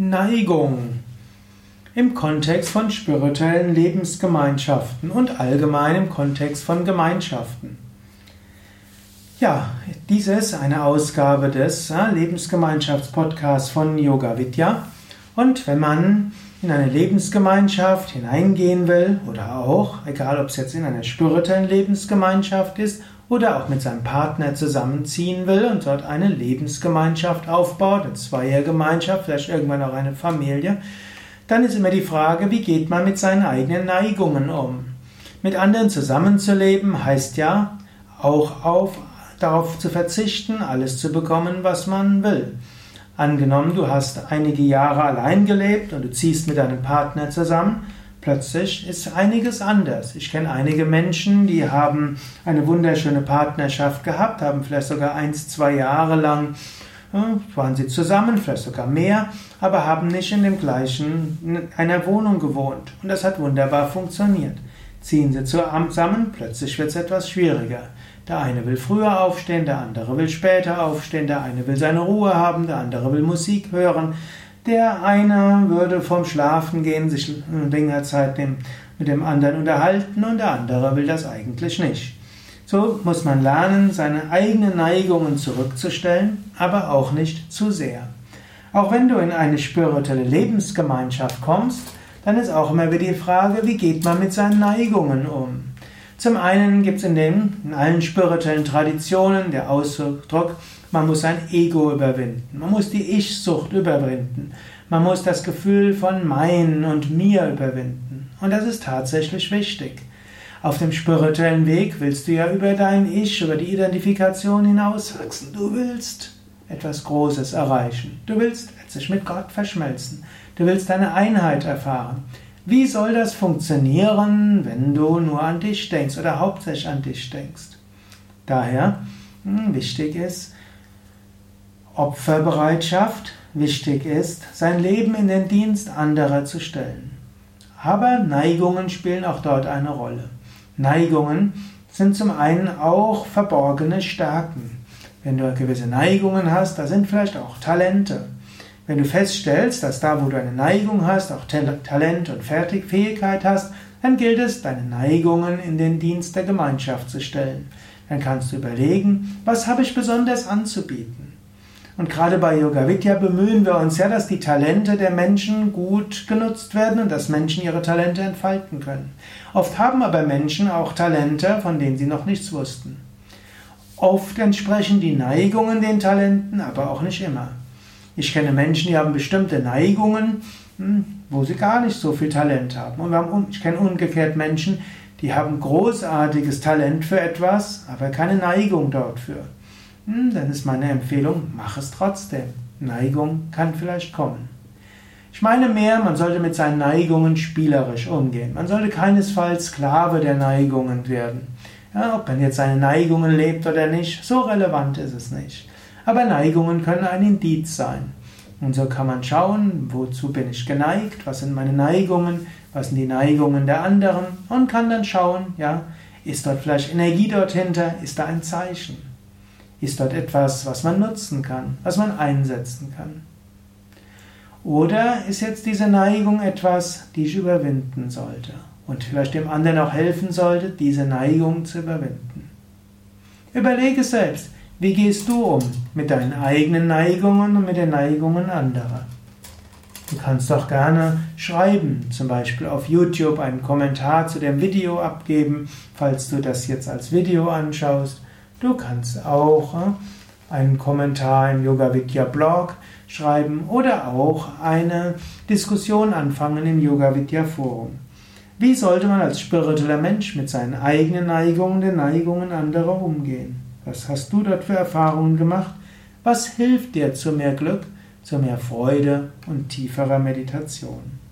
Neigung im Kontext von spirituellen Lebensgemeinschaften und allgemein im Kontext von Gemeinschaften. Ja, dies ist eine Ausgabe des Lebensgemeinschaftspodcasts von Yoga Vidya. Und wenn man in eine Lebensgemeinschaft hineingehen will oder auch, egal ob es jetzt in einer spirituellen Lebensgemeinschaft ist oder auch mit seinem Partner zusammenziehen will und dort eine Lebensgemeinschaft aufbaut, eine Zweiergemeinschaft, vielleicht irgendwann auch eine Familie, dann ist immer die Frage, wie geht man mit seinen eigenen Neigungen um? Mit anderen zusammenzuleben heißt ja auch auf, darauf zu verzichten, alles zu bekommen, was man will. Angenommen, du hast einige Jahre allein gelebt und du ziehst mit deinem Partner zusammen, Plötzlich ist einiges anders. Ich kenne einige Menschen, die haben eine wunderschöne Partnerschaft gehabt, haben vielleicht sogar eins, zwei Jahre lang waren sie zusammen, vielleicht sogar mehr, aber haben nicht in dem gleichen, in einer Wohnung gewohnt. Und das hat wunderbar funktioniert. Ziehen sie zusammen, plötzlich wird es etwas schwieriger. Der eine will früher aufstehen, der andere will später aufstehen, der eine will seine Ruhe haben, der andere will Musik hören, der eine würde vom Schlafen gehen, sich länger Zeit mit dem anderen unterhalten und der andere will das eigentlich nicht. So muss man lernen, seine eigenen Neigungen zurückzustellen, aber auch nicht zu sehr. Auch wenn du in eine spirituelle Lebensgemeinschaft kommst, dann ist auch immer wieder die Frage, wie geht man mit seinen Neigungen um? Zum einen gibt es in, in allen spirituellen Traditionen der Ausdruck, man muss sein Ego überwinden. Man muss die Ich-Sucht überwinden. Man muss das Gefühl von mein und mir überwinden. Und das ist tatsächlich wichtig. Auf dem spirituellen Weg willst du ja über dein Ich, über die Identifikation hinauswachsen. Du willst etwas Großes erreichen. Du willst letztlich mit Gott verschmelzen. Du willst deine Einheit erfahren. Wie soll das funktionieren, wenn du nur an dich denkst oder hauptsächlich an dich denkst? Daher hm, wichtig ist, Opferbereitschaft wichtig ist, sein Leben in den Dienst anderer zu stellen. Aber Neigungen spielen auch dort eine Rolle. Neigungen sind zum einen auch verborgene Stärken. Wenn du gewisse Neigungen hast, da sind vielleicht auch Talente. Wenn du feststellst, dass da, wo du eine Neigung hast, auch Talent und Fähigkeit hast, dann gilt es, deine Neigungen in den Dienst der Gemeinschaft zu stellen. Dann kannst du überlegen, was habe ich besonders anzubieten? Und gerade bei Yoga Vidya bemühen wir uns ja, dass die Talente der Menschen gut genutzt werden und dass Menschen ihre Talente entfalten können. Oft haben aber Menschen auch Talente, von denen sie noch nichts wussten. Oft entsprechen die Neigungen den Talenten, aber auch nicht immer. Ich kenne Menschen, die haben bestimmte Neigungen, hm, wo sie gar nicht so viel Talent haben. Und ich kenne umgekehrt Menschen, die haben großartiges Talent für etwas, aber keine Neigung dort für. Hm, dann ist meine Empfehlung, mach es trotzdem. Neigung kann vielleicht kommen. Ich meine mehr, man sollte mit seinen Neigungen spielerisch umgehen. Man sollte keinesfalls Sklave der Neigungen werden. Ja, ob man jetzt seine Neigungen lebt oder nicht, so relevant ist es nicht. Aber Neigungen können ein Indiz sein. Und so kann man schauen, wozu bin ich geneigt, was sind meine Neigungen, was sind die Neigungen der anderen und kann dann schauen, ja, ist dort vielleicht Energie dort hinter, ist da ein Zeichen. Ist dort etwas, was man nutzen kann, was man einsetzen kann? Oder ist jetzt diese Neigung etwas, die ich überwinden sollte und vielleicht dem anderen auch helfen sollte, diese Neigung zu überwinden? Überlege selbst, wie gehst du um mit deinen eigenen Neigungen und mit den Neigungen anderer? Du kannst doch gerne schreiben, zum Beispiel auf YouTube einen Kommentar zu dem Video abgeben, falls du das jetzt als Video anschaust. Du kannst auch äh, einen Kommentar im Yoga Vidya Blog schreiben oder auch eine Diskussion anfangen im Yoga Vidya Forum. Wie sollte man als spiritueller Mensch mit seinen eigenen Neigungen, den Neigungen anderer umgehen? Was hast du dort für Erfahrungen gemacht? Was hilft dir zu mehr Glück, zu mehr Freude und tieferer Meditation?